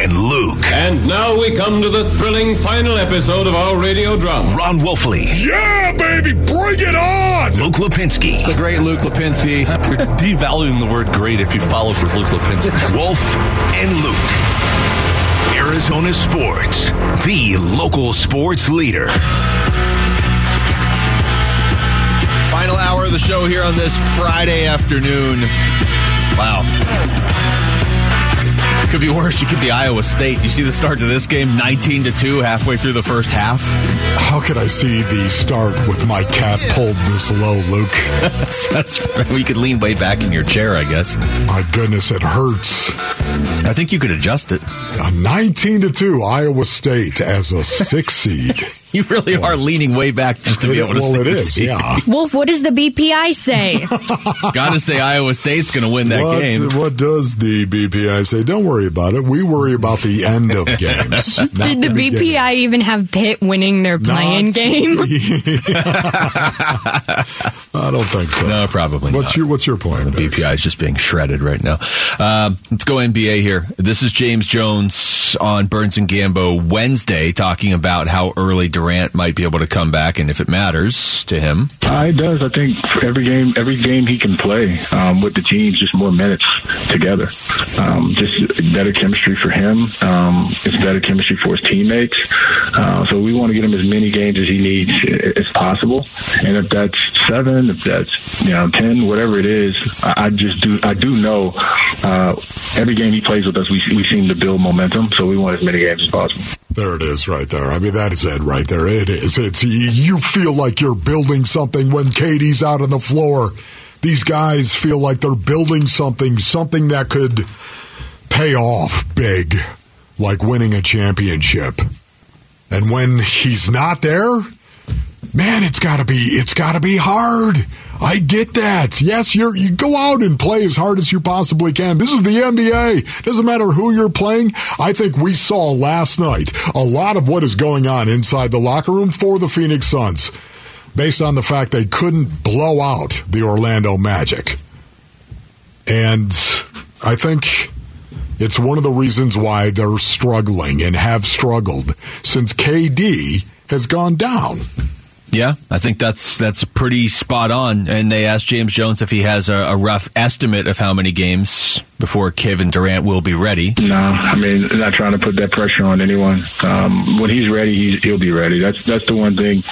and Luke. And now we come to the thrilling final episode of our radio drama. Ron Wolfley. Yeah, baby, bring it on! Luke Lipinski. The great Luke Lipinski. You're devaluing the word great if you follow with Luke Lipinski. Wolf and Luke. Arizona Sports, the local sports leader. Final hour of the show here on this Friday afternoon. Wow. Could be worse. You could be Iowa State. You see the start to this game, 19 to 2, halfway through the first half. How could I see the start with my cap pulled this low, Luke? that's, that's we could lean way back in your chair, I guess. My goodness, it hurts. I think you could adjust it. Uh, 19 to 2, Iowa State as a six seed. You really are leaning way back just to be able to well, see it the yeah. Wolf, what does the BPI say? Got to say Iowa State's going to win that what, game. what does the BPI say? Don't worry about it. We worry about the end of games. not Did the beginning. BPI even have Pitt winning their playing Not- game? I don't think so. No, probably What's not. your What's your point? Biggs? BPI is just being shredded right now. Um, let's go NBA here. This is James Jones on Burns and Gambo Wednesday talking about how early Durant might be able to come back and if it matters to him. Uh, it does. I think for every game, every game he can play um, with the team, just more minutes together. Um, just better chemistry for him. Um, it's better chemistry for his teammates. Uh, so we want to get him as many games as he needs as possible. And if that's seven, if that's you know ten, whatever it is, I, I just do. I do know uh, every game he plays with us, we we seem to build momentum. So we want as many games as possible. There it is, right there. I mean, that is it, right there. It is. It's you feel like you're building something when Katie's out on the floor. These guys feel like they're building something, something that could pay off big, like winning a championship. And when he's not there, man, it's got to be it's got to be hard. I get that. Yes, you're you go out and play as hard as you possibly can. This is the NBA. Doesn't matter who you're playing. I think we saw last night a lot of what is going on inside the locker room for the Phoenix Suns based on the fact they couldn't blow out the Orlando Magic. And I think it's one of the reasons why they're struggling and have struggled since KD has gone down. Yeah, I think that's that's pretty spot on. And they asked James Jones if he has a, a rough estimate of how many games before Kevin Durant will be ready. No, I mean, not trying to put that pressure on anyone. Um, when he's ready, he's, he'll be ready. That's that's the one thing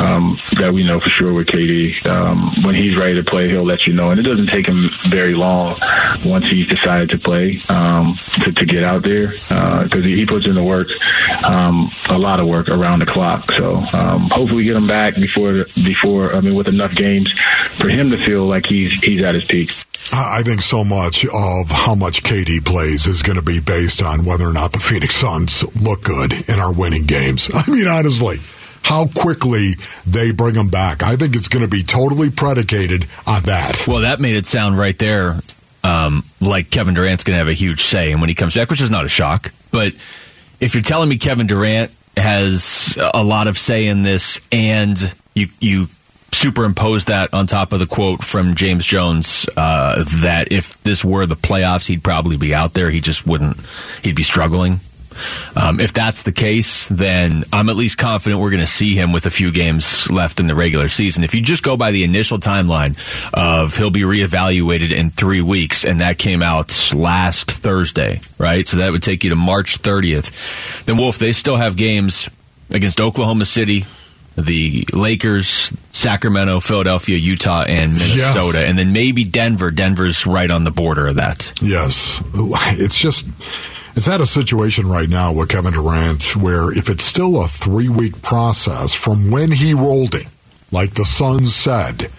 um, that we know for sure with KD. Um, when he's ready to play, he'll let you know, and it doesn't take him very long once he's decided to play um, to, to get out there because he, he puts in the work, um, a lot of work around the clock. So um, hopefully, we get him back before before I mean, with enough games for him to feel like he's he's at his peak. I I think so much of how much KD plays is going to be based on whether or not the Phoenix Suns look good and are winning games. I mean, honestly, how quickly they bring him back. I think it's going to be totally predicated on that. Well, that made it sound right there um, like Kevin Durant's going to have a huge say and when he comes back, which is not a shock. But if you're telling me Kevin Durant has a lot of say in this, and you you superimpose that on top of the quote from James Jones uh, that if this were the playoffs, he'd probably be out there. He just wouldn't. He'd be struggling. Um, if that's the case, then I'm at least confident we're going to see him with a few games left in the regular season. If you just go by the initial timeline of he'll be reevaluated in three weeks, and that came out last Thursday, right? So that would take you to March 30th. Then, Wolf, they still have games against Oklahoma City, the Lakers, Sacramento, Philadelphia, Utah, and Minnesota, and then maybe Denver. Denver's right on the border of that. Yes. It's just, it's at a situation right now with Kevin Durant where if it's still a three week process from when he rolled it, like the Suns said,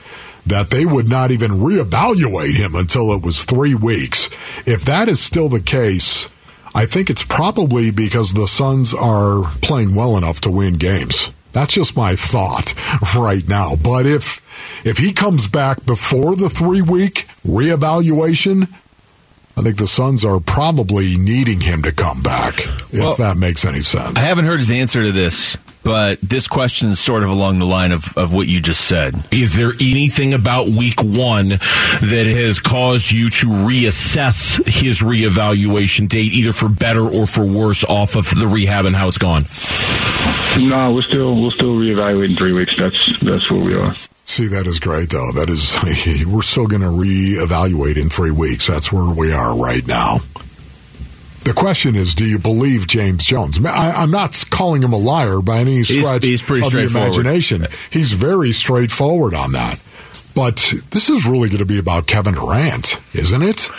that they would not even reevaluate him until it was three weeks. If that is still the case, I think it's probably because the Suns are playing well enough to win games. That's just my thought right now. But if if he comes back before the three week reevaluation, I think the Suns are probably needing him to come back, if Well, that makes any sense. I haven't heard his answer to this, but this question is sort of along the line of, of what you just said. Is there anything about week one that has caused you to reassess his reevaluation date, either for better or for worse, off of the rehab and how it's gone? No, we're still we'll still reevaluate in three weeks. That's that's where we are. See, that is great, though. That is, we're still going to reevaluate in three weeks. That's where we are right now. The question is, do you believe James Jones? I, am not calling him a liar by any stretch he's, he's of the imagination. He's very straightforward on that. But this is really going to be about Kevin Durant, isn't it?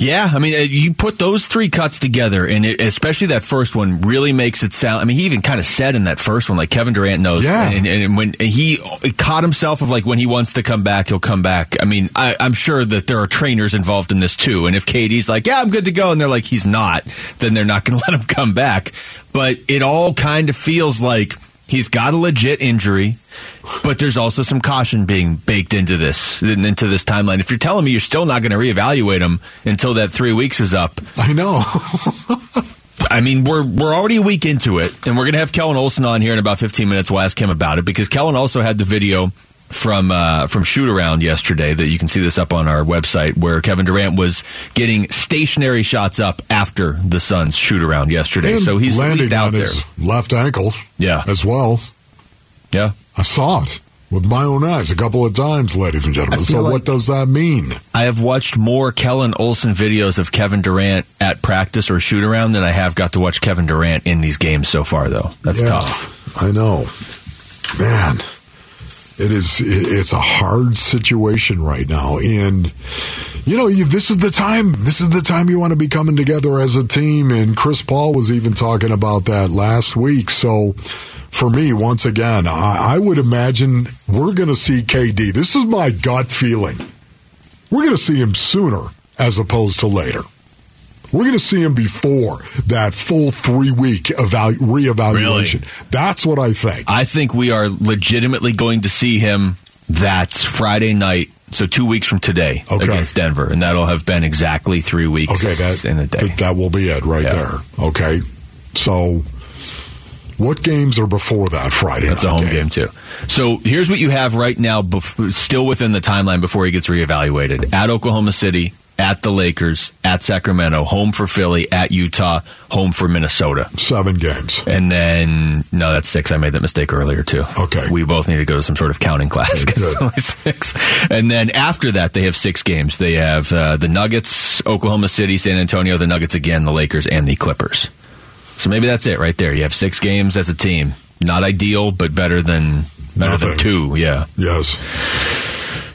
Yeah, I mean, uh, you put those three cuts together, and it, especially that first one really makes it sound. I mean, he even kind of said in that first one, like Kevin Durant knows. Yeah. And, and when he caught himself of like when he wants to come back, he'll come back. I mean, I, I'm sure that there are trainers involved in this too. And if KD's like, yeah, I'm good to go, and they're like, he's not, then they're not going to let him come back. But it all kind of feels like He's got a legit injury, but there's also some caution being baked into this into this timeline. If you're telling me you're still not going to reevaluate him until that three weeks is up, I know. I mean, we're we're already a week into it, and we're going to have Kellen Olson on here in about 15 minutes. We'll ask him about it because Kellen also had the video from uh, from shoot around yesterday that you can see this up on our website where Kevin Durant was getting stationary shots up after the Suns shoot around yesterday. And so he's landing out on there. his left ankle. Yeah. as well. Yeah. I saw it with my own eyes a couple of times, ladies and gentlemen. So feel what does that mean? I have watched more Kellen Olson videos of Kevin Durant at practice or shoot around than I have got to watch Kevin Durant in these games so far though. That's Yeah, tough. I know, man. It is. It's a hard situation right now, and you know this is the time. This is the time you want to be coming together as a team. And Chris Paul was even talking about that last week. So, for me, once again, I, I would imagine we're going to see KD. This is my gut feeling. We're going to see him sooner as opposed to later. We're going to see him before that full three week evalu- reevaluation. That's what I think. I think we are legitimately going to see him that Friday night, so two weeks from today Okay. against Denver, and that'll have been exactly three weeks Okay, that in a day. That, that will be it right Yeah. there. Okay, so what games are before that Friday? That's a home game too. So here's what you have right now, bef- still within the timeline before he gets reevaluated. At Oklahoma City, at the Lakers, at Sacramento, home for Philly, at Utah, home for Minnesota. Seven games. And then, no, that's six. I made that mistake earlier too. Okay. We both need to go to some sort of counting class because it's only six. And then after that, they have six games. They have uh, the Nuggets, Oklahoma City, San Antonio, the Nuggets again, the Lakers, and the Clippers. So maybe that's it right there. You have six games as a team. Not ideal, but better than better than two. Yeah. Yes.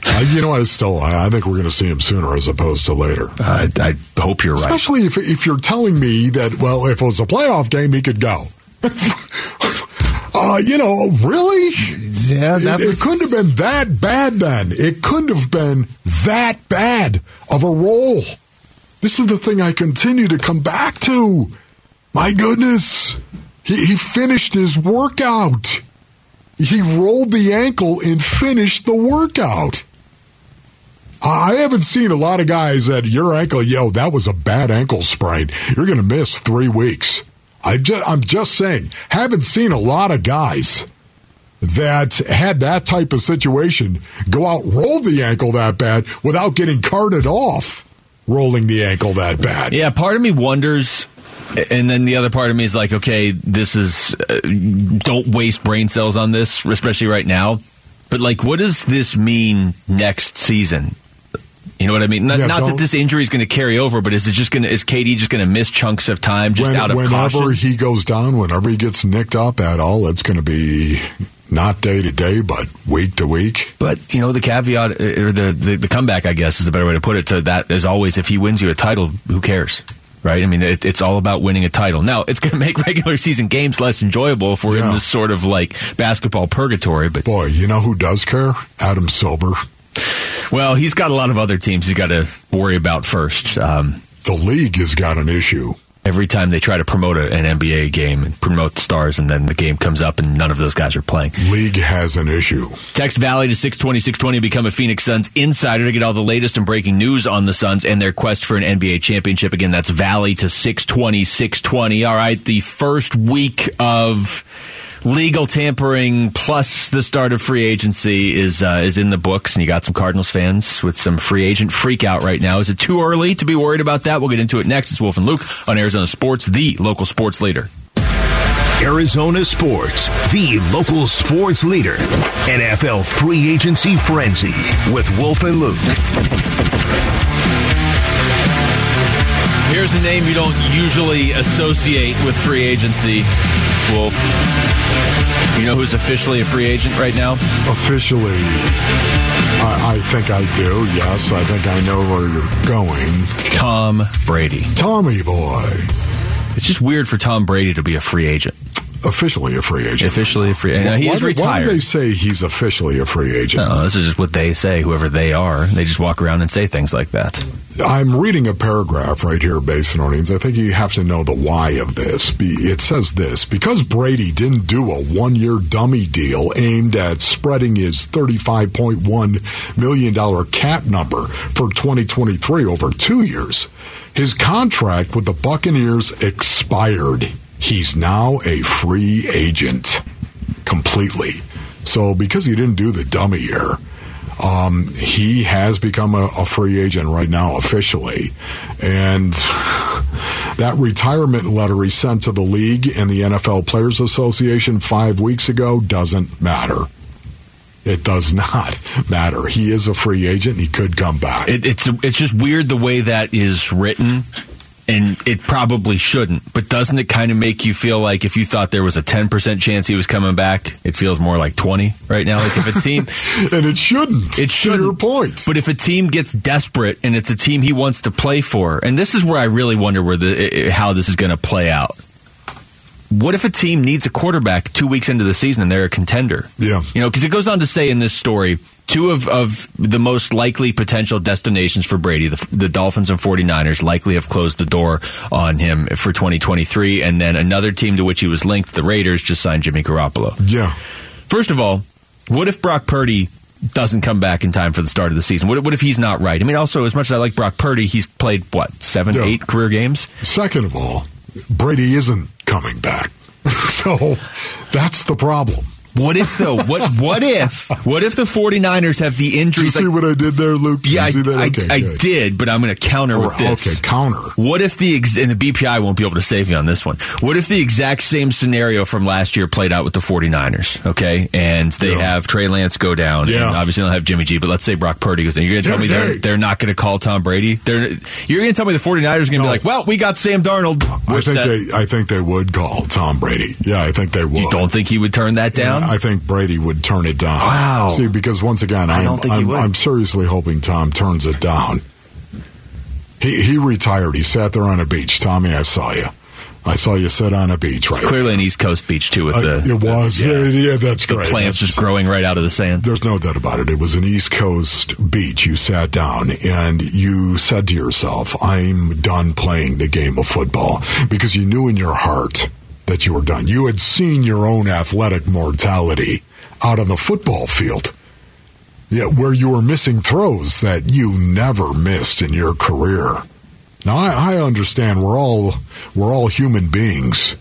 I, you know, I still I, I think we're going to see him sooner as opposed to later. I, I hope you're right. Especially if if you're telling me that well, if it was a playoff game, he could go. uh, you know, really? Yeah, It, it couldn't have been that bad then. It couldn't have been that bad of a roll. This is the thing I continue to come back to. My goodness. He, he finished his workout. He rolled the ankle and finished the workout. I haven't seen a lot of guys that your ankle, yo, that was a bad ankle sprain. You're going to miss three weeks. I just, I'm just saying, haven't seen a lot of guys that had that type of situation go out, roll the ankle that bad without getting carted off rolling the ankle that bad. Yeah, part of me wonders, and then the other part of me is like, okay, this is uh, don't waste brain cells on this, especially right now. But like, what does this mean next season? You know what I mean? Not, Yeah, not that this injury is going to carry over, but is it just going to? Is KD just going to miss chunks of time just When- out of whenever caution? he goes down, whenever he gets nicked up at all, it's going to be not day to day, but week to week. But you know, the caveat uh, or the, the the comeback, I guess, is a better way to put it. To that is always, if he wins you a title, who cares? Right? I mean, it, it's all about winning a title. Now, it's going to make regular season games less enjoyable if we're in this sort of like basketball purgatory. But Boy, you know who does care? Adam Silver. Well, he's got a lot of other teams he's got to worry about first. Um, The league has got an issue. every time they try to promote a, an NBA game and promote the stars, and then the game comes up and none of those guys are playing. League has an issue. Text Valley to 620 620 become a Phoenix Suns insider to get all the latest and breaking news on the Suns and their quest for an NBA championship. Again, that's Valley to 620 620. All right, the first week of legal tampering plus the start of free agency is uh, is in the books, and you got some Cardinals fans with some free agent freak out right now. Is it too early to be worried about that? We'll get into it next. It's Wolf and Luke on Arizona Sports, the local sports leader. Arizona Sports, the local sports leader. NFL free agency frenzy with Wolf and Luke. Here's a name you don't usually associate with free agency, Wolf. You know who's officially a free agent right now? Officially, I, I think I do. Yes, I think I know where you're going. Tom Brady. Tommy boy, It's just weird for Tom Brady to be a free agent. Officially a free agent. Officially a free agent. Why, he is do- Why do they say he's officially a free agent? No, this is just what they say, whoever they are. They just walk around and say things like that. I'm reading a paragraph right here, Basin Earnings. I think you have to know the why of this. It says this because Brady didn't do a one year dummy deal aimed at spreading his $35.1 million cap number for 2023 over two years, his contract with the Buccaneers expired. He's now a free agent completely. So because he didn't do the dummy year, um, he has become a, a free agent right now officially, and that retirement letter he sent to the league and the NFL Players Association five weeks ago doesn't matter. It does not matter. He is a free agent. He could come back. It, it's it's just weird the way that is written, and it probably shouldn't. But doesn't it kind of make you feel like if you thought there was a ten percent chance he was coming back, it feels more like twenty right now? Like if a team, and it shouldn't. it To should your point. But if a team gets desperate and it's a team he wants to play for, and this is where I really wonder where the how this is going to play out. What if a team needs a quarterback two weeks into the season and they're a contender? Yeah. You know, because it goes on to say in this story, two of, of the most likely potential destinations for Brady, the, the Dolphins and 49ers, likely have closed the door on him for 2023. And then another team to which he was linked, the Raiders, just signed Jimmy Garoppolo. yeah. First of all, what if Brock Purdy doesn't come back in time for the start of the season? What, what if he's not right? I mean, also, as much as I like Brock Purdy, he's played, what, seven, Yeah. eight career games? Second of all, Brady isn't coming back. so that's the problem. What if, though? what, what if, what if the 49ers have the Did you injuries? see like- what I did there, Luke? Did Yeah, I, you see that? I, Okay, I good. did, but I'm going to counter with Oh, this. Okay, counter. What if the ex- and the BPI won't be able to save you on this one? What if the exact same scenario from last year played out with the 49ers? Okay, and they Yeah. have Trey Lance go down, Yeah. and obviously they don't have Jimmy G, but let's say Brock Purdy goes down. You're going to tell me they're they're not going to call Tom Brady? They're you're going to tell me the 49ers are going to No. be like, well, we got Sam Darnold. I We're think set." they. I think they would call Tom Brady. Yeah, I think they would. you don't think he would turn that down? I think Brady would turn it down. Wow. See, because once again, I I'm, don't think I'm, would. I'm seriously hoping Tom turns it down. He he retired. He sat there on a beach. Tommy, I saw you. I saw you sit on a beach right Clearly an East Coast beach too with Uh, the it was. the- Yeah, yeah, that's the great. plants That's- just growing right out of the sand. There's no doubt about it. It was an East Coast beach. You sat down and you said to yourself, I'm done playing the game of football because you knew in your heart that you were done. You had seen your own athletic mortality out on the football field. Yeah, where you were missing throws that you never missed in your career. Now I, I understand we're all we're all human beings.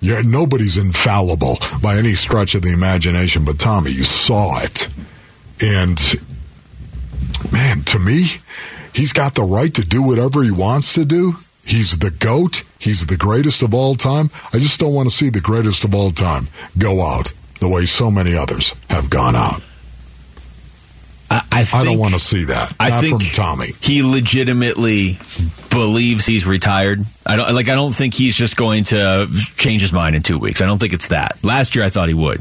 Yeah, nobody's infallible by any stretch of the imagination, but Tommy, you saw it. And man, to me, he's got the right to do whatever he wants to do. He's the GOAT. He's the greatest of all time. I just don't want to see the greatest of all time go out the way so many others have gone out. I, I, I don't want to see that. I Not think from Tommy. He legitimately believes he's retired. I don't like. I don't think he's just going to change his mind in two weeks. I don't think it's that. Last year, I thought he would.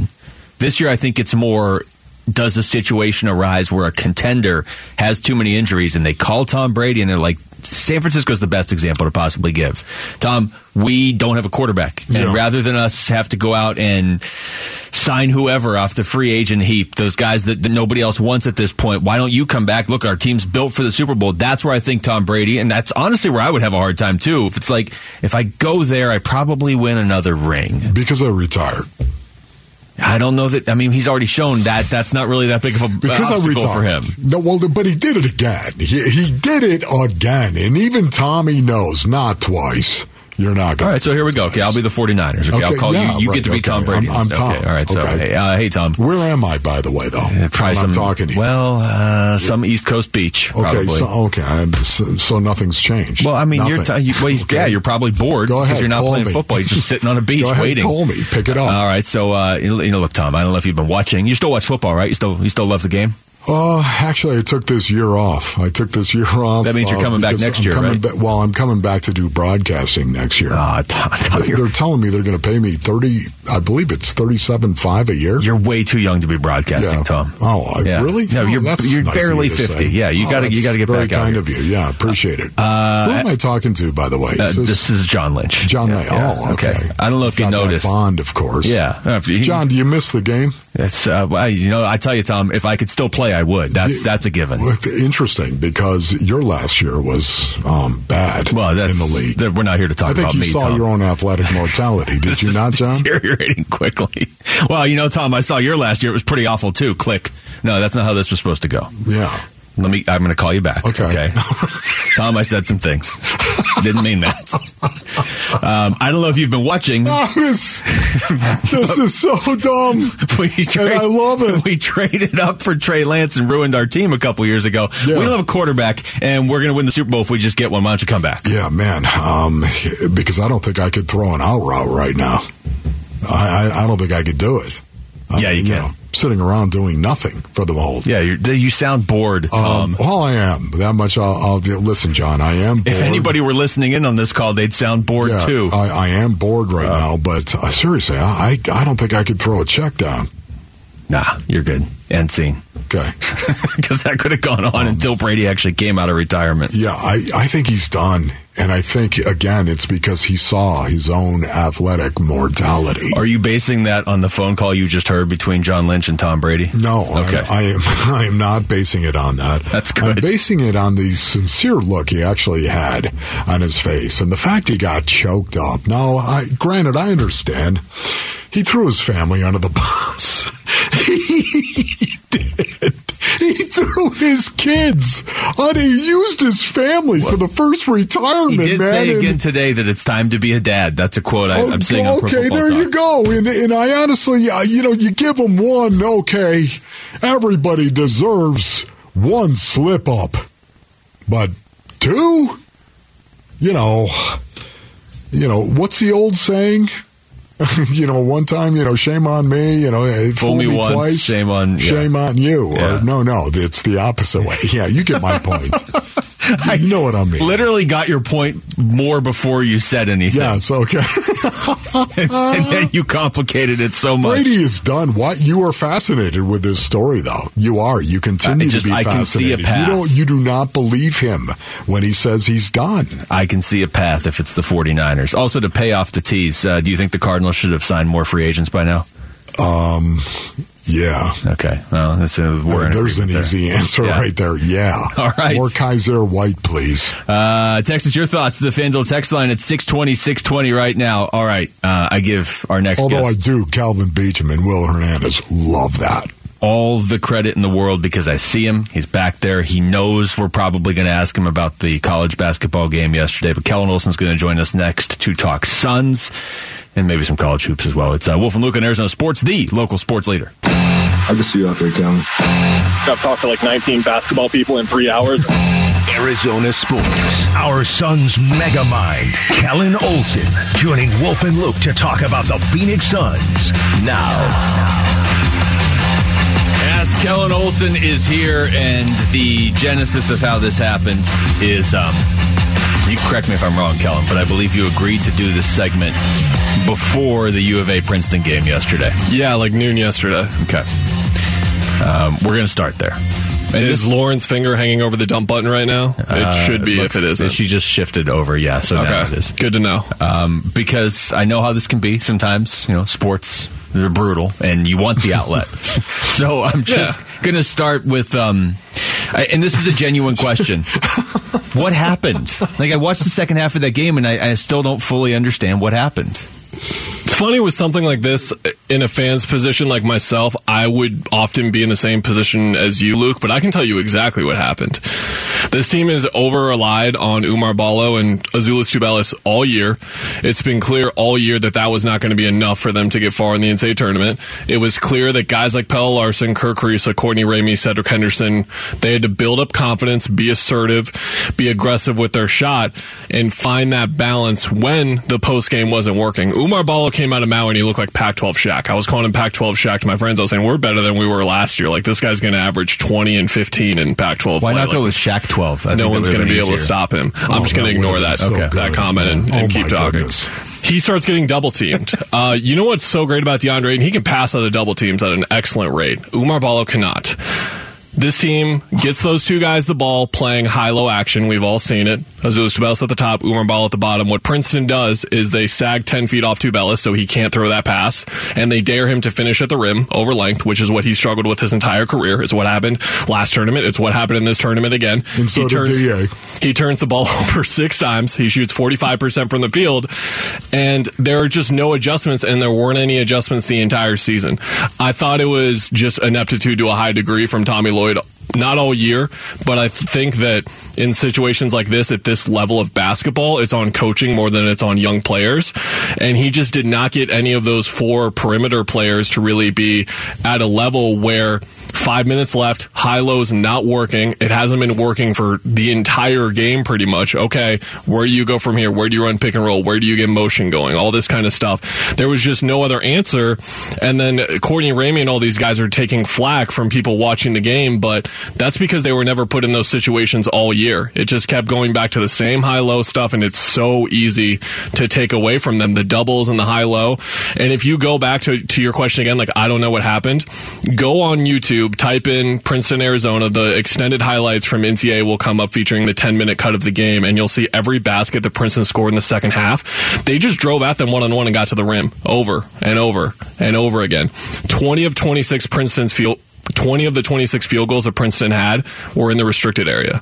This year, I think it's more. Does a situation arise where a contender has too many injuries and they call Tom Brady and they're like, San Francisco's the best example to possibly give. Tom, we don't have a quarterback. And rather than us have to go out and sign whoever off the free agent heap, those guys that, that nobody else wants at this point. Why don't you come back? Look, our team's built for the Super Bowl. That's where I think Tom Brady, and that's honestly where I would have a hard time too. If it's like, if I go there, I probably win another ring. Because I retired. I don't know that. I mean, he's already shown that that's not really that big of a because I obstacle for him. No, well, but he did it again. He, he did it again, and even Tommy knows not twice. You're not All going right, so here we go. Okay, I'll be the 49ers. Okay, I'll call yeah, you. You right, get to be okay. Tom Brady. I'm- I'm. Tom. Okay, all right. So, Okay. hey, uh, hey, Tom. Where am I, by the way, though? Probably some I'm talking to you. Well, uh, some East Coast beach. okay, Probably. so okay, I'm, so, so nothing's changed. well, I mean, you're t- you, well, yeah, you're probably bored because you're not playing me. football. You're just sitting on a beach ahead, waiting. call me. Pick it up. All right, so uh, you know, look, Tom. I don't know if you've been watching. You still watch football, right? You still you still love the game. Uh, actually, I took this year off. I took this year off. That means you're uh, coming back next I'm year, right? ba- well, I'm coming back to do broadcasting next year. Ah, Tom, Tom, they're telling me they're going to pay me thirty. I believe it's thirty-seven five a year. you're way too young to be broadcasting, Yeah. Tom. Oh, I- Yeah. really? No, Oh, you're you're nice barely fifty. Yeah, you Oh, got to you got to get very back out kind of you. Yeah, appreciate it. Uh, Who am I talking to, by the way? Uh, Is this this is John Lynch. John Yeah, yeah, Oh, okay. I don't know if you noticed. Bond, of course. Yeah, Uh, John, do you miss the game? It's uh, well, you know, I tell you, Tom, if I could still play, I would. That's that's a given. Interesting, because your last year was um, bad Well, that's in the league. that- We're not here to talk I think about you me, saw Tom. your own athletic mortality. Did you not, John? Deteriorating quickly. Well, you know, Tom, I saw your last year. It was pretty awful too. Click. No, that's not how this was supposed to go. Yeah. Let me. I'm going to call you back. Okay. okay? Tom, I said some things. Didn't mean that. Um, I don't know if you've been watching. Oh, this, this is so dumb. We trade- I love it. We traded up for Trey Lance and ruined our team a couple years ago. Yeah. We don't have a quarterback, and we're going to win the Super Bowl if we just get one. Why don't you come back? Yeah, man. Um, because I don't think I could throw an out route right now. I, I, I don't think I could do it. I Yeah, you mean, can. know, sitting around doing nothing for the whole. Yeah, you sound bored, Tom. Um, well, I am. That much I'll, I'll do. Listen, John, I am bored. if anybody were listening in on this call, they'd sound bored yeah, too. I, I am bored right now, but uh, seriously, I I don't think I could throw a check down. Nah, you're good. End scene. Okay. Because that could have gone on um, until Brady actually came out of retirement. Yeah, I, I think he's done. And I think, again, it's because he saw his own athletic mortality. Are you basing that on the phone call you just heard between John Lynch and Tom Brady? No, Okay. I, I am. I am not basing it on that. That's good. I'm basing it on the sincere look he actually had on his face, and the fact he got choked up. Now, I, granted, I understand. He threw his family under the bus. He did. He threw his kids. On, he used his family for the first retirement. He did man, say and- again today that it's time to be a dad. That's a quote I, Oh, I'm seeing on okay, there Talk. you go. And, and I honestly, you know, you give them one, okay, everybody deserves one slip up. But two, you know, you know, what's the old saying? you know, one time, you know, shame on me, you know, eh, fool, me once, twice, shame on- yeah. shame on you. Yeah. Or no, no, it's the opposite way. Yeah, you get my point. you know what I mean. Literally got your point more before you said anything. Yes, okay. and, and then you complicated it so much. Brady is done. What you are fascinated with this story, though. You are. You continue I just- to be I can see a fascinated. path. You don't. You do not believe him when he says he's done. I can see a path if it's the 49ers. Also, to pay off the tease, uh, do you think the Cardinals should have signed more free agents by now? Um. Yeah. Okay. Well, that's a, we're There's an there. easy answer Yeah. right there. Yeah. All right. More Kyzir White, please. Uh, text us your thoughts to the FanDuel text line at 620, 620 right now. All right. Uh, I give our next Although I do, Kelvin Beachum and Will Hernandez love that. all the credit in the world because I see him. He's back there. He knows we're probably going to ask him about the college basketball game yesterday. But Kellen Olson's going to join us next to talk Suns and maybe some college hoops as well. It's uh, Wolf and Luke on Arizona Sports, the local sports leader. I can see you out there, Calvin. I've talked to like 19 basketball people in three hours. Arizona Sports. Our Suns mega mind, Kellen Olson, joining Wolf and Luke to talk about the Phoenix Suns. Now, Yes, Kellen Olson is here, and the genesis of how this happened is um, you correct me if I'm wrong, Kellen, but I believe you agreed to do this segment before the U of A Princeton game yesterday. Yeah, like noon yesterday. Okay. Um, we're going to start there. And Is this- Lauren's finger hanging over the dump button right now? It uh, should be looks- if it isn't. She just shifted over, yeah, so now it okay, is. good to know. Um, because I know how this can be sometimes, you know, sports, they're brutal, and you want the outlet. so I'm just going to start with, um, I- and this is a genuine question. what happened? Like, I watched the second half of that game, and I, I still don't fully understand what happened. Funny with something like this in a fan's position like myself, I would often be in the same position as you, Luke, but I can tell you exactly what happened. This team is over relied on Oumar Ballo and Azuolas Tubelis all year. It's been clear all year that that was not going to be enough for them to get far in the NCAA tournament. It was clear that guys like Pelle Larsson, Kerr Kriisa, Courtney Ramey, Cedric Henderson, they had to build up confidence, be assertive, be aggressive with their shot, and find that balance when the post game wasn't working. Oumar Ballo came out of Maui and he looked like Pac-12 Shaq. I was calling him Pac-12 Shaq to my friends. I was saying we're better than we were last year. Like this guy's going to average 20 and 15 in Pac-12. Why play. not Like, go with Shaq 12? I no that one's going to be able to stop him. I'm Oh, just going to ignore that so that good. comment and, and Oh, keep talking. goodness. He starts getting double teamed. Uh, you know what's so great about DeAndre? And he can pass out of double teams at an excellent rate. Oumar Ballo cannot. This team gets those two guys the ball playing high-low action. We've all seen it. Azuolas Tubelis at the top, Oumar Ball at the bottom. What Princeton does is they sag 10 feet off Tubelis so he can't throw that pass, and they dare him to finish at the rim over length, which is what he struggled with his entire career. It's what happened last tournament. It's what happened in this tournament again. And so he turns, he turns the ball over six times. He shoots 45% from the field, and there are just no adjustments, and there weren't any adjustments the entire season. I thought it was just ineptitude to a high degree from Tommy Lloyd. Not all year, but I think that in situations like this, at this level of basketball, it's on coaching more than it's on young players. And he just did not get any of those four perimeter players to really be at a level where five minutes left, high lows not working. It hasn't been working for the entire game pretty much. Okay, where do you go from here? Where do you run pick and roll? Where do you get motion going? All this kind of stuff. There was just no other answer. And then Courtney Ramey and all these guys are taking flack from people watching the game, but that's because they were never put in those situations all year. It just kept going back to the same high low stuff, and it's so easy to take away from them the doubles and the high low. And if you go back to, to your question again, like, I don't know what happened, go on YouTube, type in Princeton, Arizona. The extended highlights from NCAA will come up featuring the 10 minute cut of the game, and you'll see every basket that Princeton scored in the second half. They just drove at them one on one and got to the rim over and over and over again. 20 of 26 Princeton's field. 20 of the 26 field goals that Princeton had were in the restricted area.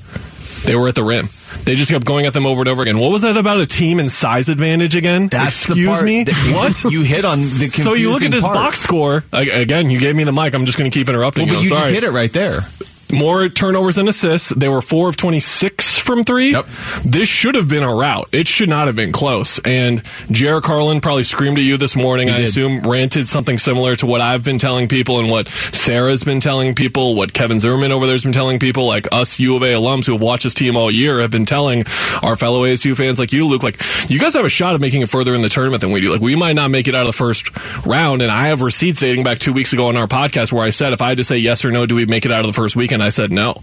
They were at the rim. They just kept going at them over and over again. What was that about a team and size advantage again? That's Excuse me. that- what You hit on the So you look at this part. box score again. You gave me the mic. I'm just going to keep interrupting Well, but you. you just hit it right there. More turnovers than assists. They were four of 26 from three. Yep. This should have been a rout. It should not have been close. And Jared Carlin probably screamed at you this morning. I did. assume ranted something similar to what I've been telling people and what Sarah's been telling people, what Kevin Zimmerman over there's been telling people, like us U of A alums who have watched this team all year have been telling our fellow ASU fans like you, Luke, like you guys have a shot of making it further in the tournament than we do. Like we might not make it out of the first round. And I have receipts dating back two weeks ago on our podcast where I said if I had to say yes or no, do we make it out of the first weekend? I said no.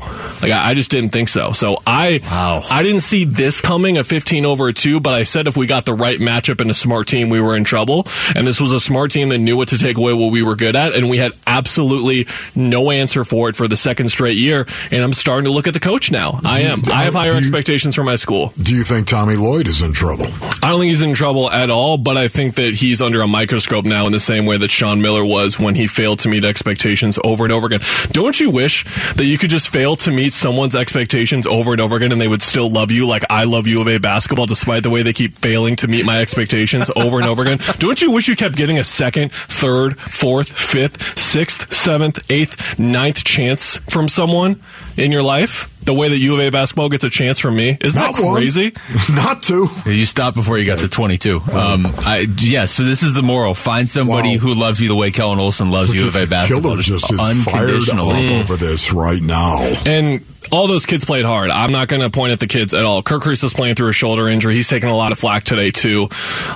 Like I, I just didn't think so. So I Wow. I didn't see this coming a 15 over a two, but I said if we got the right matchup and a smart team, we were in trouble. And this was a smart team that knew what to take away what we were good at, and we had absolutely no answer for it for the second straight year. And I'm starting to look at the coach now. I am. I have higher you- expectations for my school. Do you think Tommy Lloyd is in trouble? I don't think he's in trouble at all, but I think that he's under a microscope now in the same way that Sean Miller was when he failed to meet expectations over and over again. Don't you wish that you could just fail to meet someone's expectations over and over again and they would still love you like I love U of A basketball despite the way they keep failing to meet my expectations over and over again? Don't you wish you kept getting a second, third, fourth, fifth, sixth, seventh, eighth, ninth chance from someone in your life? The way that U of A basketball gets a chance from me. Isn't Not that one. crazy? Not two. You stopped before you got to 22. Um, I, yes, so this is the moral. Find somebody Wow. who loves you the way Kellen Olson loves U of A basketball. Killer just is fired up unconditionally. over this right now. And all those kids played hard. I'm not going to point at the kids at all. Kerr Kriisa is playing through a shoulder injury. He's taking a lot of flack today too.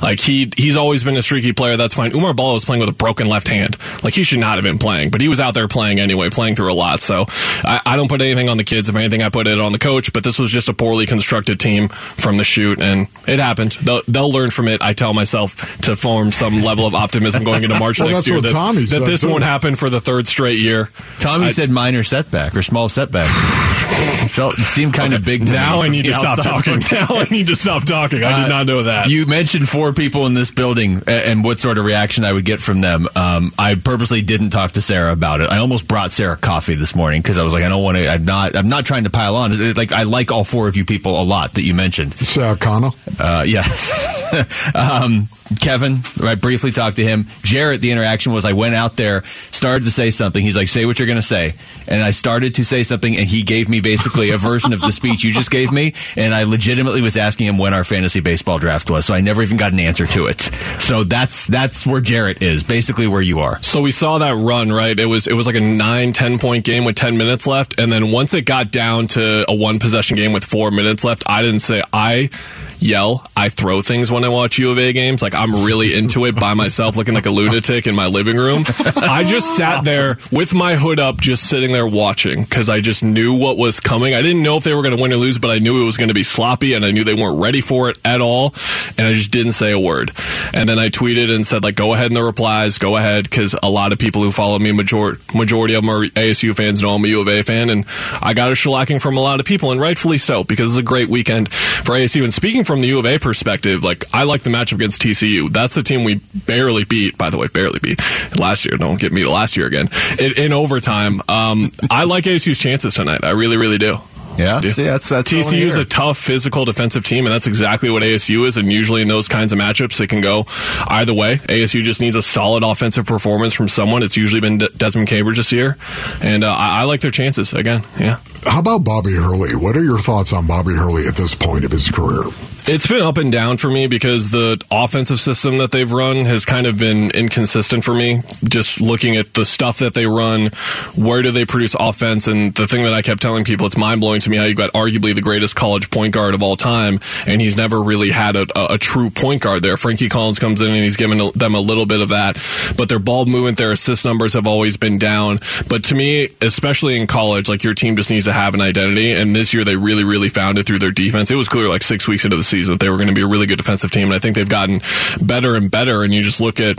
Like he he's always been a streaky player. That's fine. Oumar Ball was playing with a broken left hand. Like he should not have been playing, but he was out there playing anyway, playing through a lot. So I, I don't put anything on the kids. If anything, I put it on the coach. But this was just a poorly constructed team from the shoot, and it happened. They'll, they'll learn from it. I tell myself to form some level of optimism going into March Well, next that's year what that, Tommy that this too. won't happen for the third straight year. Tommy I- said minor setback or small setback. It felt seemed kind of big. To Now me I need to stop talking. Now I need to stop talking. I did Uh, not know that. You mentioned four people in this building a- and what sort of reaction I would get from them. Um, I purposely didn't talk to Sarah about it. I almost brought Sarah coffee this morning because I was like, I don't want to. I'm not. I'm not trying to pile on. It- Like I like all four of you people a lot that you mentioned. Sarah Connell. Uh, yeah. um, Kevin, I briefly talked to him. Jarrett, the interaction was I went out there, started to say something. He's like, say what you're going to say. And I started to say something, and he gave me basically a version of the speech you just gave me. And I legitimately was asking him when our fantasy baseball draft was. So I never even got an answer to it. So that's that's where Jarrett is, basically where you are. So we saw that run, right? It was it was like a nine, 10 point game with 10 minutes left. And then once it got down to a one possession game with four minutes left, I didn't say, I yell, I throw things when I watch U of A games. Like I'm really into it by myself, looking like a lunatic in my living room. I just sat there with my hood up, just sitting there watching because I just knew what was coming. I didn't know if they were going to win or lose, but I knew it was going to be sloppy and I knew they weren't ready for it at all. And I just didn't say a word. And then I tweeted and said, like, go ahead in the replies, go ahead, because a lot of people who follow me, major- majority of them are ASU fans, know I'm a U of A fan. And I got a shellacking from a lot of people, and rightfully so, because it's a great weekend for ASU. And speaking from the U of A perspective, like, I like the matchup against TCU. That's the team we barely beat, by the way, barely beat last year. Don't get me last year again. In, in overtime, um, I like ASU's chances tonight. I really, really do. Yeah, see, that's that's what I wanna TCU is a tough physical defensive team, and that's exactly what ASU is. And usually in those kinds of matchups, it can go either way. ASU just needs a solid offensive performance from someone. It's usually been Desmond Cambridge this year, and uh, I-, I like their chances again. Yeah. How about Bobby Hurley? What are your thoughts on Bobby Hurley at this point of his career? It's been up and down for me because the offensive system that they've run has kind of been inconsistent for me. Just looking at the stuff that they run, where do they produce offense? And the thing that I kept telling people, it's mind blowing to me how you've got arguably the greatest college point guard of all time, and he's never really had a, a, a true point guard there. Frankie Collins comes in and he's given them a little bit of that, but their ball movement, their assist numbers have always been down. But to me, especially in college, like your team just needs to have an identity, and this year they really, really found it through their defense. It was clear like six weeks into the season that they were going to be a really good defensive team, and I think they've gotten better and better. And you just look at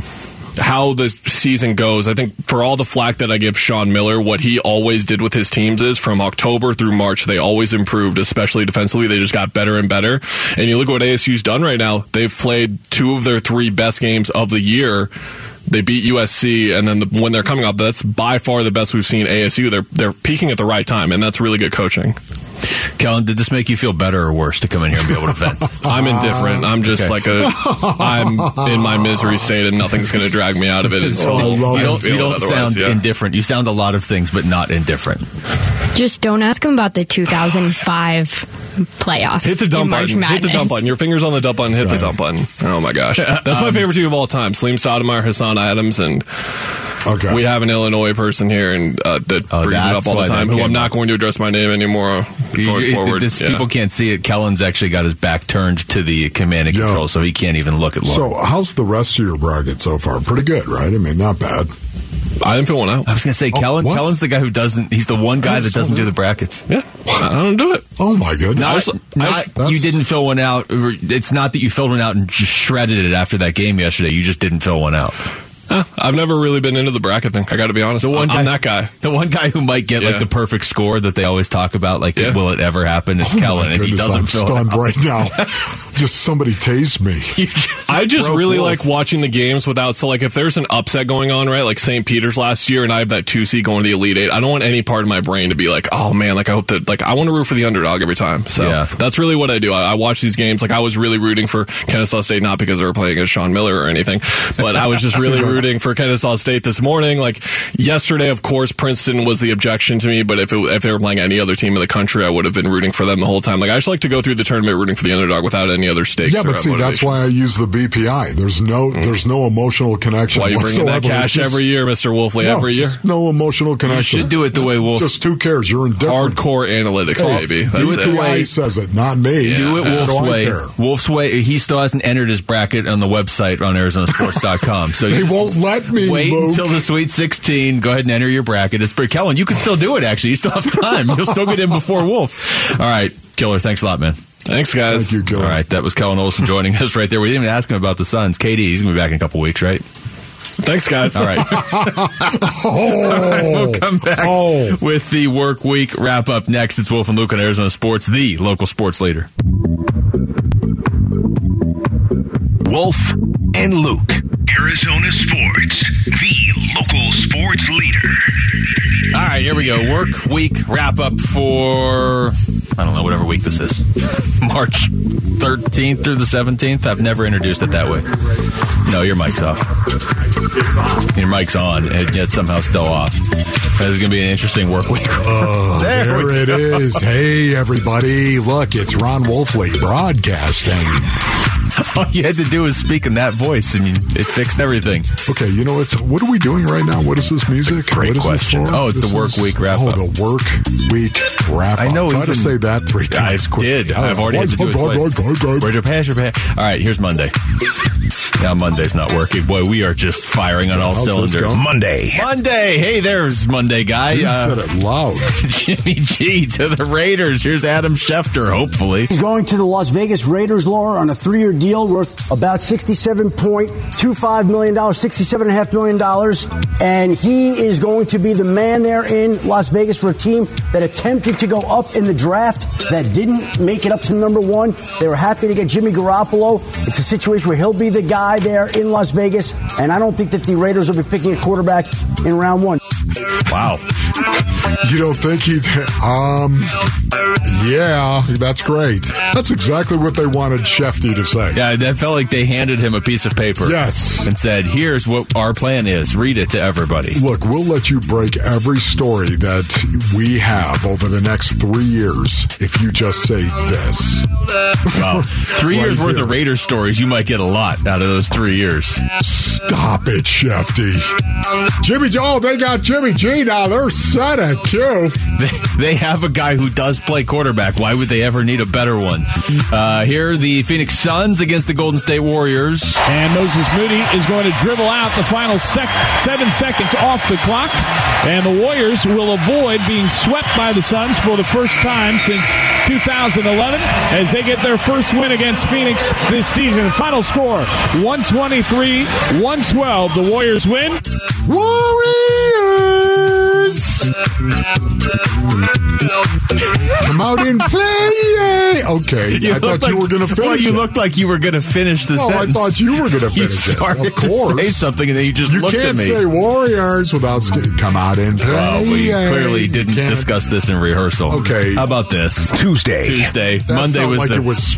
how the season goes, I think for all the flack that I give Sean Miller, what he always did with his teams is from October through March, they always improved, especially defensively. They just got better and better. And you look at what ASU's done right now. They've played two of their three best games of the year. They beat USC, and then the, when they're coming up, that's by far the best we've seen ASU. They're they're peaking at the right time, and that's really good coaching. Kellen, did this make you feel better or worse to come in here and be able to vent? I'm indifferent. I'm just Okay. like a. I'm in my misery state, and nothing's going to drag me out of it until I love You don't, you don't sound yeah. indifferent. You sound a lot of things, but not indifferent. Just don't ask him about the 2005 playoff. Hit the dump in March button. Hit the dump button. Your fingers on the dump button. Hit the dump button. Oh my gosh, that's Um, my favorite team of all time. Salim Stoudamire, Hassan Adams, and Okay. we have an Illinois person here and uh, that Oh, brings it up all the time. Who I'm not going to address my name anymore going You- forward. this- Yeah. People can't see it. Kellen's actually got his back turned to the command and Yeah. control, so he can't even look at Lauren. So, how's the rest of your bracket so far? Pretty good, right? I mean, not bad. I didn't fill one out. I was going to say, Kellen. Oh, what? Kellen's the guy who doesn't. He's the one guy that doesn't don't do know. the brackets. Yeah, I don't do it. Oh my goodness. Not, was- I not- you didn't fill one out. It's not that you filled one out and just shredded it after that game yesterday. You just didn't fill one out. Huh, I've never really been into the bracket thing. I got to be honest. The one I'm, guy, I'm that guy. The one guy who might get Yeah. like the perfect score that they always talk about. Like, Yeah. will it ever happen? It's Oh Kellen, and he doesn't I'm stunned out. right now. Just somebody tased me. I just Broke really wolf. like watching the games without. So, like, if there's an upset going on, right, like St. Peter's last year, and I have that two seed going to the Elite Eight, I don't want any part of my brain to be like, oh man, like I hope that, like, I want to root for the underdog every time. So Yeah. that's really what I do. I, I watch these games. Like, I was really rooting for Kennesaw State, not because they were playing against Sean Miller or anything, but I was just really rooting for Kennesaw State this morning. Like yesterday, of course, Princeton was the objection to me, but if it, if they were playing any other team in the country, I would have been rooting for them the whole time. Like, I just like to go through the tournament rooting for the underdog without any other stakes. Yeah, but see, that's why I use the BPI. There's no, there's no emotional connection. Mm. Why you bringing that cash Just- every year, Mr. Wolfley? No, every year, no emotional connection. You should do it the way Wolf- Just who cares? You're indifferent. hardcore analytics, Hey, baby. Do That's it the way he says it, not me. Do it How Wolf's do way. care? Wolf's way. He still hasn't entered his bracket on the website on ArizonaSports.com. So They you won't let me. Wait Luke. until the Sweet 16. Go ahead and enter your bracket. It's pretty. Kellen, you can still do it. Actually, you still have time. You'll still get in before Wolf. All right, Killer. Thanks a lot, man. Thanks, guys. Thank you, Gil. All right, that was Kellen Olson joining us right there. We didn't even ask him about the Suns. KD, he's going to be back in a couple weeks, right? Thanks, guys. All right. Oh, we'll come back Oh. with the work week wrap up next. It's Wolf and Luke on Arizona Sports, the local sports leader. Wolf and Luke. Arizona Sports, the local sports leader. All right, here we go. Work week wrap up for I don't know whatever week this is. March 13th through the 17th. I've never introduced it that way. No, your mic's off. Your mic's on, and yet somehow still off. This is going to be an interesting work week. Oh, there, we it go. is. Hey, everybody. Look, it's Ron Wolfley broadcasting. All you had to do was speak in that voice, and you, it fixed everything. Okay, you know it's what are we doing right now? What is this music? great What is this question. for? Oh, it's the work is- week wrap oh, up. the work week wrap I up. know, Try even- to say that three I times quick. did. I've already had to do it twice. Where'd your pass, your pass? All right, here's Monday. Now Monday's not working. Boy, we are just firing on all How's cylinders. Monday. Monday. Hey, there's Monday guy. Dude Uh, said it loud. Jimmy G to the Raiders. Here's Adam Schefter, hopefully. He's going to the Las Vegas Raiders, Laura, on a three-year deal worth about $67.25 million, $67.5 million. And he is going to be the man there in Las Vegas for a team that attempted to go up in the draft that didn't make it up to number one. They were happy to get Jimmy Garoppolo. It's a situation where he'll be the guy there in Las Vegas. And I don't think that the Raiders will be picking a quarterback in round one. Wow. You don't think he? Um, yeah, that's great. That's exactly what they wanted Shefty to say. Yeah, that felt like they handed him a piece of paper. Yes. And said, here's what our plan is. Read it to everybody. Look, we'll let you break every story that we have over the next three years if you just say this. Wow. Three Right years worth of Raider stories. You might get a lot out of those three years. Stop it, Shefty. Jimmy G. Oh, they got Jimmy G now. They're set at Q. They, they have a guy who does play quarterback. Why would they ever need a better one? Uh, here are the Phoenix Suns against the Golden State Warriors. And Moses Moody is going to dribble out the final sec- seven seconds off the clock. And the Warriors will avoid being swept by the Suns for the first time since 2011 as they get their first win against Phoenix this season. Final score 123 112. The Warriors win. Warriors! Come out and play! Okay, you I thought you were going to finish Well, you it. looked like you were going to finish the No, I thought you were gonna You finish it. started Of course. to say something, and then you just You looked can't at me. say Warriors without sk- come out and play. well, we clearly didn't can't- discuss this in rehearsal. Okay. How about this? Tuesday. Tuesday. That Monday felt was like a, it was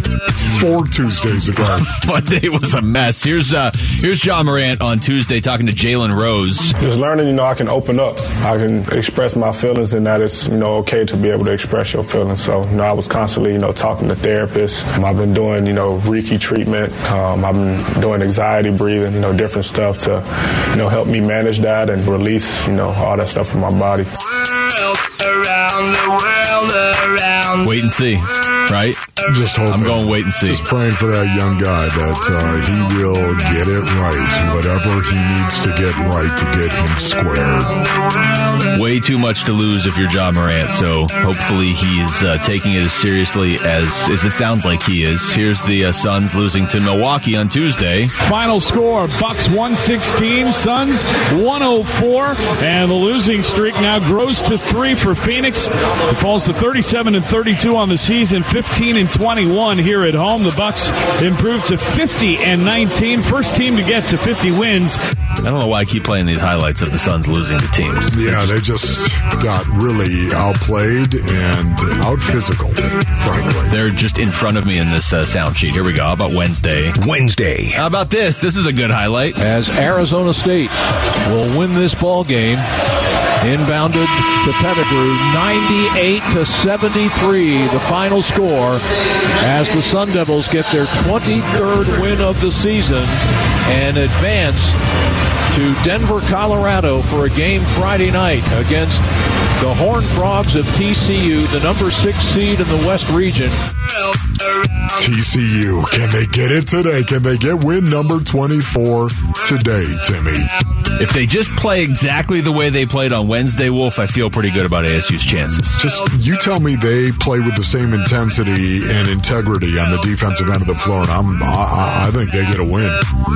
four Tuesdays ago. Monday was a mess. Here's uh here's Ja Morant on Tuesday talking to Jalen Rose. Just learning, you know, I can open up. I can express my feelings, and that it's, you know, okay to be able to express your feelings. So, you know, I was constantly, you know, talking to therapists. Um, I've been doing, you know, Reiki treatment. Um, I've been doing anxiety breathing, you know, different stuff to, you know, help me manage that and release, you know, all that stuff from my body. Wait and see, right? I'm just hoping. I'm going to wait and see. Just praying for that young guy that uh, he will get it right. Whatever he needs to get right to get him squared. Way too much to lose if you're Ja Morant. So hopefully he's uh, taking it as seriously as as it sounds like he is. Here's the uh, Suns losing to Milwaukee on Tuesday. Final score Bucks 116, Suns 104, and the losing streak now grows to three for Phoenix. It falls to 37 and 32 on the season, 15 and 21 here at home. The Bucks improved to 50 and 19, first team to get to 50 wins. I don't know why I keep playing these highlights of the Suns losing to teams. Yeah, they just got really outplayed and out physical, frankly. They're just in front of me in this uh, sound sheet. Here we go. How about Wednesday? Wednesday. How about this? This is a good highlight. as Arizona State will win this ball game. Inbounded to Pettigrew, 98 to 73, the final score as the Sun Devils get their 23rd win of the season and advance to Denver, Colorado for a game Friday night against the Horned Frogs of TCU, the number six seed in the West region. TCU, can they get it today? Can they get win number 24 today, Timmy? If they just play exactly the way they played on Wednesday, Wolf, I feel pretty good about ASU's chances. Just you tell me they play with the same intensity and integrity on the defensive end of the floor, and I'm I, I- I think they get a win.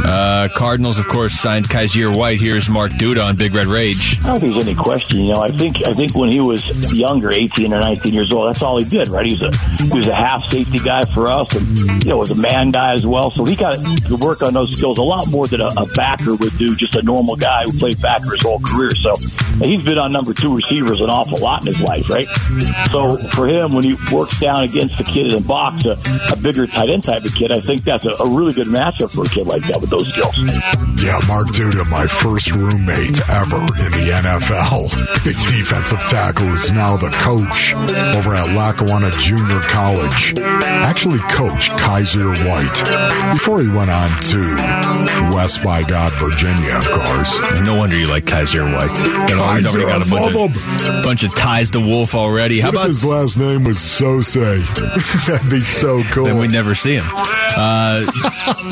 Uh, Cardinals, of course, signed Kyzir Kyzir White. Here's Mark Duda on Big Red Rage. I don't think there's any question. You know, I think I think when he was younger, 18 or 19 years old, that's all he did, right? He was a he was a half safety guy for us, and you know, was a man guy as well. So he got to work on those skills a lot more than a, a backer would do. Just a normal guy who played backer his whole career. So he's been on number two receivers an awful lot in his life, right? So for him, when he works down against the kid in the box, a, a bigger tight end type of kid, I think that's a, a really good matchup for a kid like that with those skills. Yeah, Mark Duda, my first roommate ever in the NFL. Big defensive tackle is now the coach over at Lackawanna Junior College. Actually, coach Kyzir White before he went on to West by God, Virginia, of course. No wonder you like Kyzir White. You know, he's already got a bunch of, bunch of ties to Wolf already. How What if about his last name was Sose? That'd be so cool. then we'd never see him. Uh,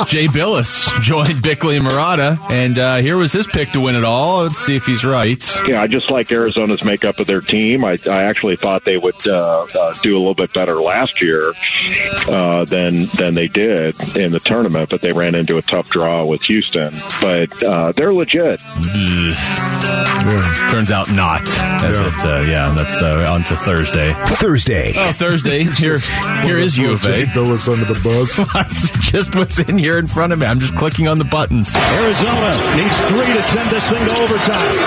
Jay Bilas joined Bickley and Marotta, and uh, here was his pick to win it all. Let's see if he's right. Yeah, I just like Arizona's makeup of their team. I, I actually thought they would uh, uh, do a little bit better last year uh, than than they did in the tournament, but they ran into a tough draw with Houston. But uh, they're legit. Turns out not. That's it. Uh, yeah, that's uh, on to Thursday. Thursday. Oh, Thursday. Here, here is U of A. Jay Bilas under the bus. That's just what's in here in front of me. I'm just clicking on the buttons. Arizona needs three to send this thing to overtime.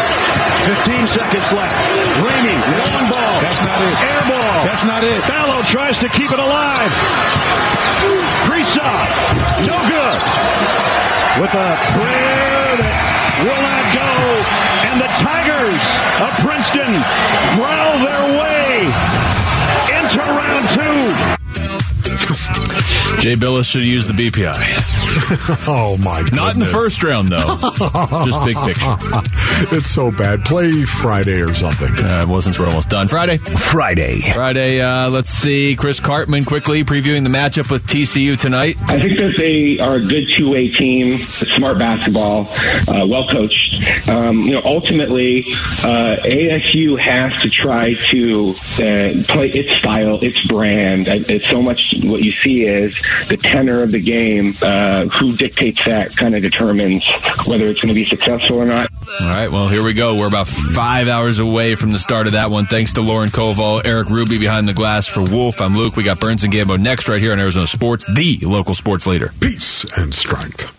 15 seconds left. Ramey, long ball. That's not it. Air ball. That's not it. Ballo tries to keep it alive. Kriisa, no good. With a prayer that will not go. And the Tigers of Princeton growl their way into round two. Jay Bilas should use the BPI. oh my god! Not in the first round though. Just big picture. it's so bad. Play Friday or something. Uh, well, since we're almost done, Friday. Friday. Friday. Uh, let's see. Chris Karpman quickly previewing the matchup with TCU tonight. I think that they are a good two-way team, smart basketball, uh, well coached. Um, you know, ultimately, uh, ASU has to try to uh, play its style, its brand. It's so much what you see is the tenor of the game. Uh, who dictates that kind of determines whether it's going to be successful or not. All right. Well, here we go. We're about five hours away from the start of that one. Thanks to Lauren Koval, Eric Ruby behind the glass for Wolf. I'm Luke. We got Burns and Gambo next right here on Arizona Sports, the local sports leader. Peace and strength.